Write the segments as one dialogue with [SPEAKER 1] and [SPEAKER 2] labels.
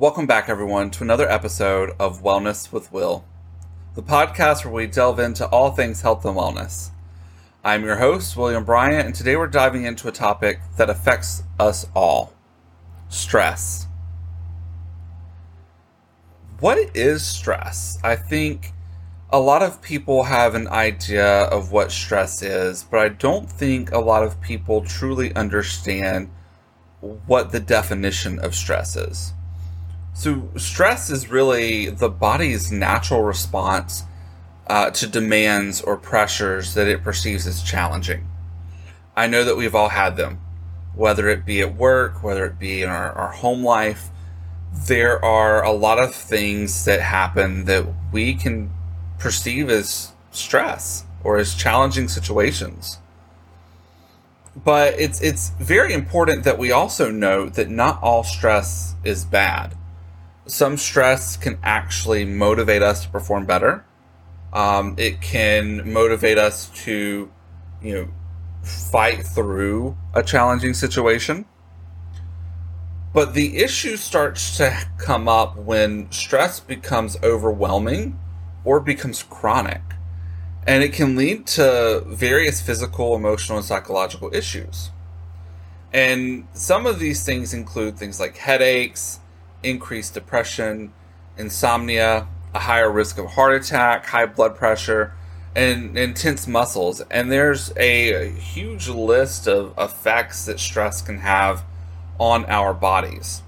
[SPEAKER 1] Welcome back, everyone, to another episode of Wellness with Will, the podcast where we delve into all things health and wellness. I'm your host, William Bryant, and today we're diving into a topic that affects us all stress. What is stress? I think a lot of people have an idea of what stress is, but I don't think a lot of people truly understand what the definition of stress is. So, stress is really the body's natural response uh, to demands or pressures that it perceives as challenging. I know that we've all had them, whether it be at work, whether it be in our, our home life. There are a lot of things that happen that we can perceive as stress or as challenging situations. But it's it's very important that we also note that not all stress is bad some stress can actually motivate us to perform better. Um, it can motivate us to, you know, fight through a challenging situation. But the issue starts to come up when stress becomes overwhelming or becomes chronic. And it can lead to various physical, emotional, and psychological issues. And some of these things include things like headaches, increased depression, insomnia, a higher risk of heart attack, high blood pressure, and, intense muscles. And there's a, huge list of effects that stress can have on our bodies.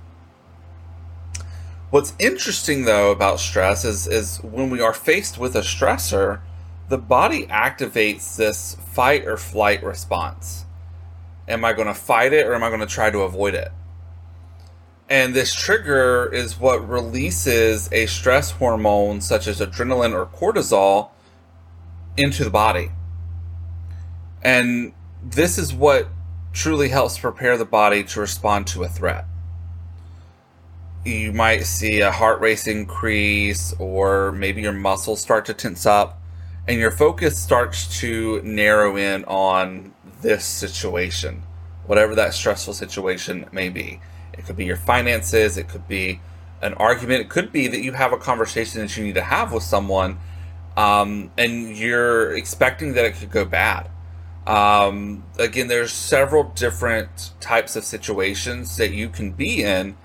[SPEAKER 1] What's interesting though about stress is, is when we are faced with a stressor, the body activates this fight or flight response. Am I going to fight it or am I going to try to avoid it? And this trigger is what releases a stress hormone such as adrenaline or cortisol into the body. And this is what truly helps prepare the body to respond to a threat. You might see a heart rate increase, or maybe your muscles start to tense up, and your focus starts to narrow in on this situation, whatever that stressful situation may be. It could be your finances. It could be an argument. It could be that you have a conversation that you need to have with someone, um, and you're expecting that it could go bad. Um, again, there's several different types of situations that you can be in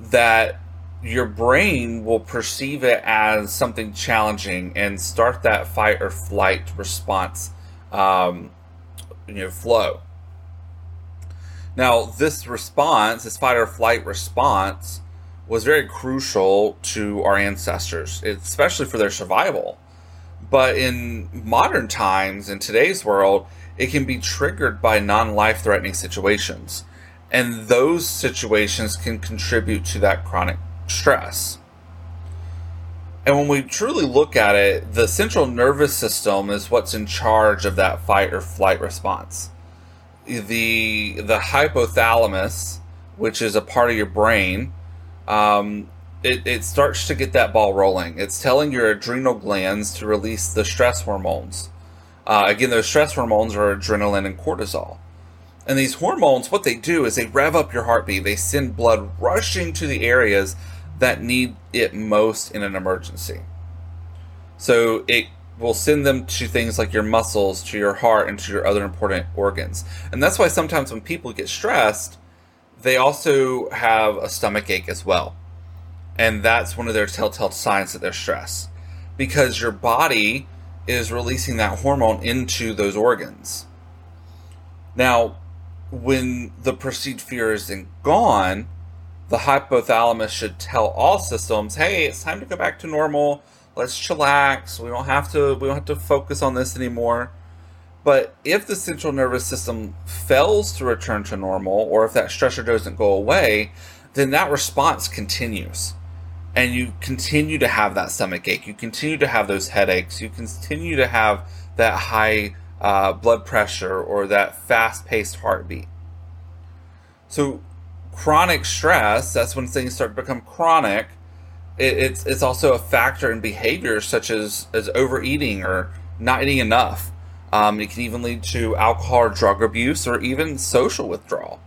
[SPEAKER 1] that your brain will perceive it as something challenging and start that fight or flight response, um, you know, flow. Now, this response, this fight or flight response, was very crucial to our ancestors, especially for their survival. But in modern times, in today's world, it can be triggered by non life threatening situations. And those situations can contribute to that chronic stress. And when we truly look at it, the central nervous system is what's in charge of that fight or flight response the the hypothalamus, which is a part of your brain, um, it, it starts to get that ball rolling. It's telling your adrenal glands to release the stress hormones. Uh, again, those stress hormones are adrenaline and cortisol. And these hormones, what they do is they rev up your heartbeat. They send blood rushing to the areas that need it most in an emergency. So it will send them to things like your muscles, to your heart, and to your other important organs. And that's why sometimes when people get stressed, they also have a stomach ache as well. And that's one of their telltale signs that they're stressed. Because your body is releasing that hormone into those organs. Now, when the perceived fear is gone, the hypothalamus should tell all systems, hey, it's time to go back to normal let's chillax. We don't have to we don't have to focus on this anymore. But if the central nervous system fails to return to normal, or if that stressor doesn't go away, then that response continues. And you continue to have that stomach ache. You continue to have those headaches. You continue to have that high uh, blood pressure or that fast paced heartbeat. So, chronic stress, that's when things start to become chronic it, it's it's also a factor in behaviors such as as overeating or not eating enough. Um, it can even lead to alcohol or drug abuse or even social withdrawal.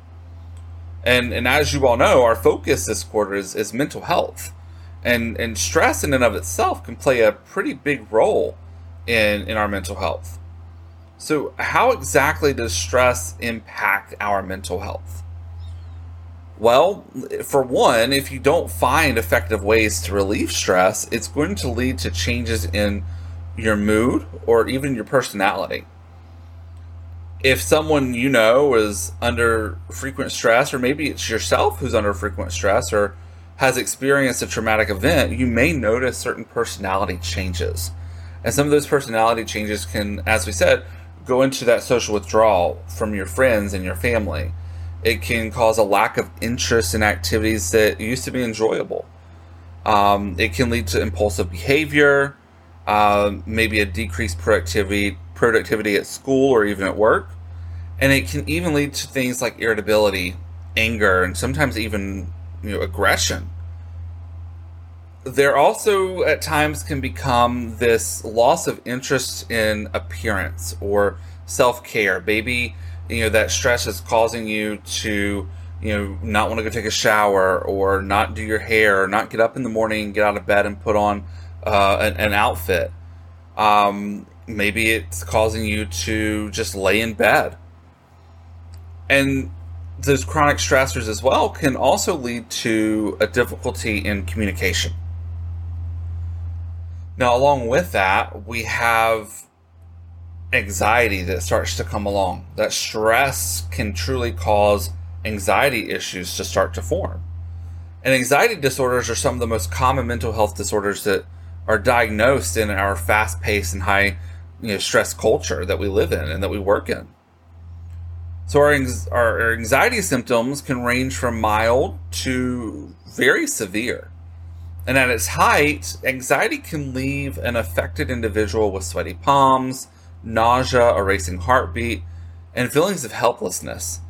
[SPEAKER 1] And and as you all know, our focus this quarter is, is mental health. And and stress in and of itself can play a pretty big role in, in our mental health. So how exactly does stress impact our mental health? Well, for one, if you don't find effective ways to relieve stress, it's going to lead to changes in your mood or even your personality. If someone you know is under frequent stress, or maybe it's yourself who's under frequent stress or has experienced a traumatic event, you may notice certain personality changes. And some of those personality changes can, as we said, go into that social withdrawal from your friends and your family it can cause a lack of interest in activities that used to be enjoyable. Um, it can lead to impulsive behavior, uh, maybe a decreased productivity productivity at school or even at work, and it can even lead to things like irritability, anger, and sometimes even you know aggression. There also at times can become this loss of interest in appearance or self care. Maybe you know that stress is causing you to you know not want to go take a shower or not do your hair or not get up in the morning get out of bed and put on uh, an, an, outfit. Um, maybe it's causing you to just lay in bed. And those chronic stressors as well can also lead to a difficulty in communication. Now along with that we have anxiety that starts to come along. That stress can truly cause anxiety issues to start to form. And anxiety disorders are some of the most common mental health disorders that are diagnosed in our fast paced and high you know, stress culture that we live in and that we work in. So, our, our anxiety symptoms can range from mild to very severe. And at its height, anxiety can leave an affected individual with sweaty palms, nausea, a racing heartbeat, and feelings of helplessness.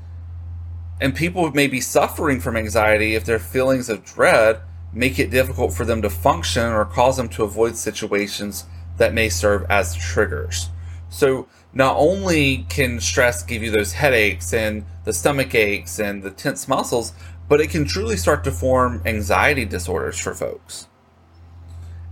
[SPEAKER 1] And people may be suffering from anxiety if their feelings of dread make it difficult for them to function or cause them to avoid situations that may serve as triggers. So, not only can stress give you those headaches and the stomach aches and the tense muscles, but it can truly start to form anxiety disorders for folks.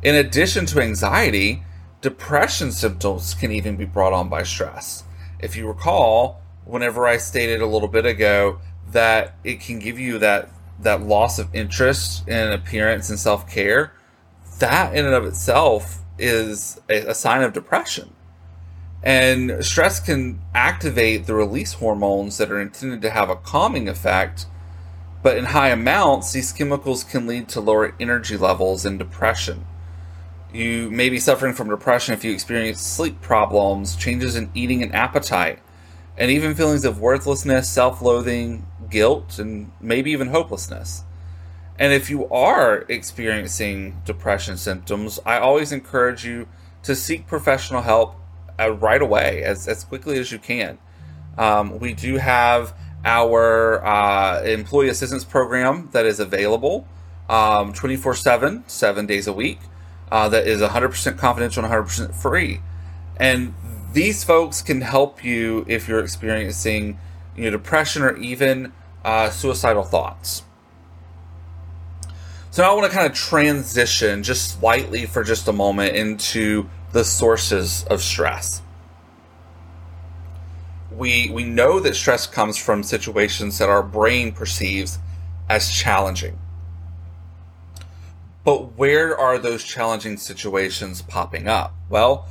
[SPEAKER 1] In addition to anxiety, Depression symptoms can even be brought on by stress. If you recall, whenever I stated a little bit ago that it can give you that that loss of interest in appearance and self care, that in and of itself is a, a sign of depression. And stress can activate the release hormones that are intended to have a calming effect, but in high amounts, these chemicals can lead to lower energy levels and depression. You may be suffering from depression if you experience sleep problems, changes in eating and appetite, and even feelings of worthlessness, self loathing, guilt, and maybe even hopelessness. And if you are experiencing depression symptoms, I always encourage you to seek professional help uh, right away, as, as quickly as you can. Um, we do have our uh, employee assistance program that is available um, 24 um, 7, seven days a week uh, that is 100% confidential and 100% free. And these folks can help you if you're experiencing you know, depression or even uh, suicidal thoughts. So now I want to kind of transition just slightly for just a moment into the sources of stress. We, we know that stress comes from situations that our brain perceives as challenging. But where are those challenging situations popping up? Well,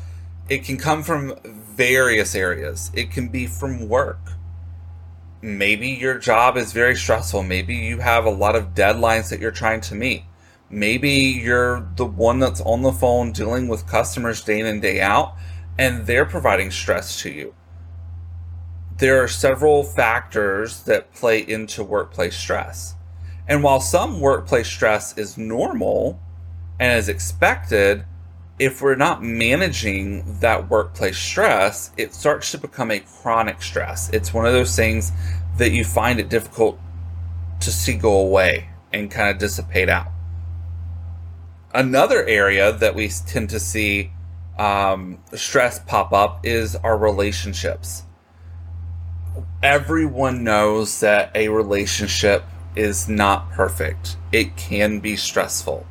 [SPEAKER 1] it can come from various areas. It can be from work. Maybe your job is very stressful. Maybe you have a lot of deadlines that you're trying to meet. Maybe you're the one that's on the phone dealing with customers day in and day out, and they're providing stress to you. There are several factors that play into workplace stress. And while some workplace stress is normal and is expected, if we're not managing that workplace stress, it starts to become a chronic stress. It's one of those things that you find it difficult to see go away and kind of dissipate out. Another area that we tend to see um, stress pop up is our relationships. Everyone knows that a relationship is not perfect. It can be stressful,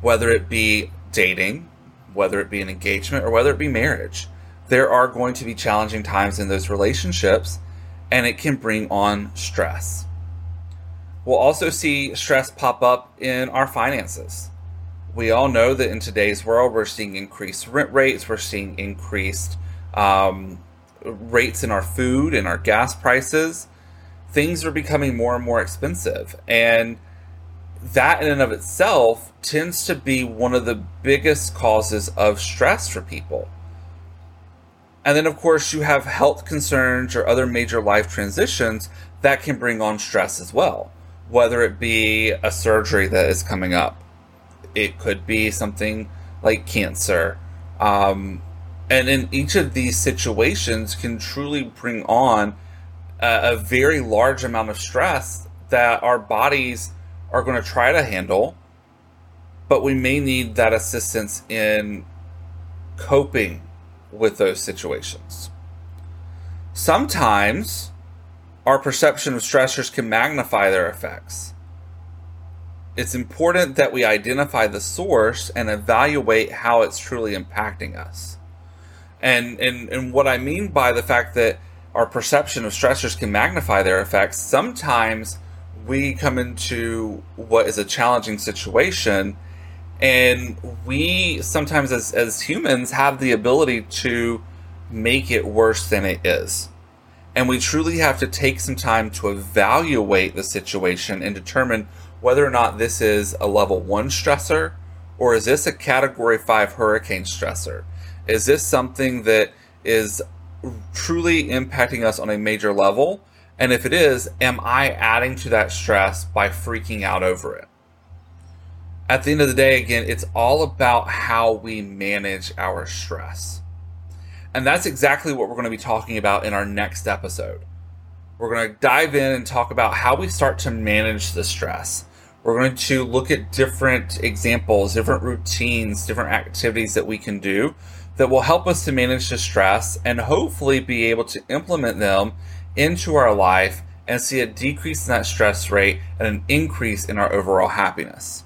[SPEAKER 1] whether it be dating, whether it be an engagement, or whether it be marriage. There are going to be challenging times in those relationships, and it can bring on stress. We'll also see stress pop up in our finances. We all know that in today's world, we're seeing increased rent rates, we're seeing increased um, rates in our food and our gas prices things are becoming more and more expensive. And that in and of itself tends to be one of the biggest causes of stress for people. And then, of course, you have health concerns or other major life transitions that can bring on stress as well, whether it be a surgery that is coming up, it could be something like cancer. Um, and in each of these situations, can truly bring on a, very large amount of stress that our bodies are going to try to handle, but we may need that assistance in coping with those situations. Sometimes our perception of stressors can magnify their effects. It's important that we identify the source and evaluate how it's truly impacting us. And, and, and what I mean by the fact that our perception of stressors can magnify their effects, sometimes we come into what is a challenging situation and we sometimes as, as humans have the ability to make it worse than it is. And we truly have to take some time to evaluate the situation and determine whether or not this is a level one stressor or is this a category five hurricane stressor? Is this something that is truly impacting us on a major level? And if it is, am I adding to that stress by freaking out over it? At the end of the day, again, it's all about how we manage our stress. And that's exactly what we're going to be talking about in our next episode. We're going to dive in and talk about how we start to manage the stress. We're going to look at different examples, different routines, different activities that we can do that will help us to manage the stress and hopefully be able to implement them into our life and see a decrease in that stress rate and an increase in our overall happiness.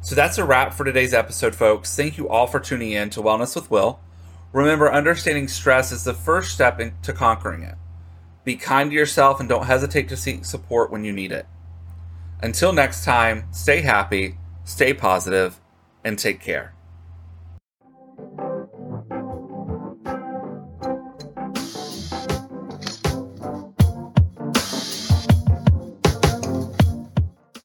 [SPEAKER 1] So that's a wrap for today's episode, folks. Thank you all for tuning in to Wellness with Will. Remember, understanding stress is the first step into conquering it. Be kind to yourself and don't hesitate to seek support when you need it. Until next time, stay happy, stay positive, and take care.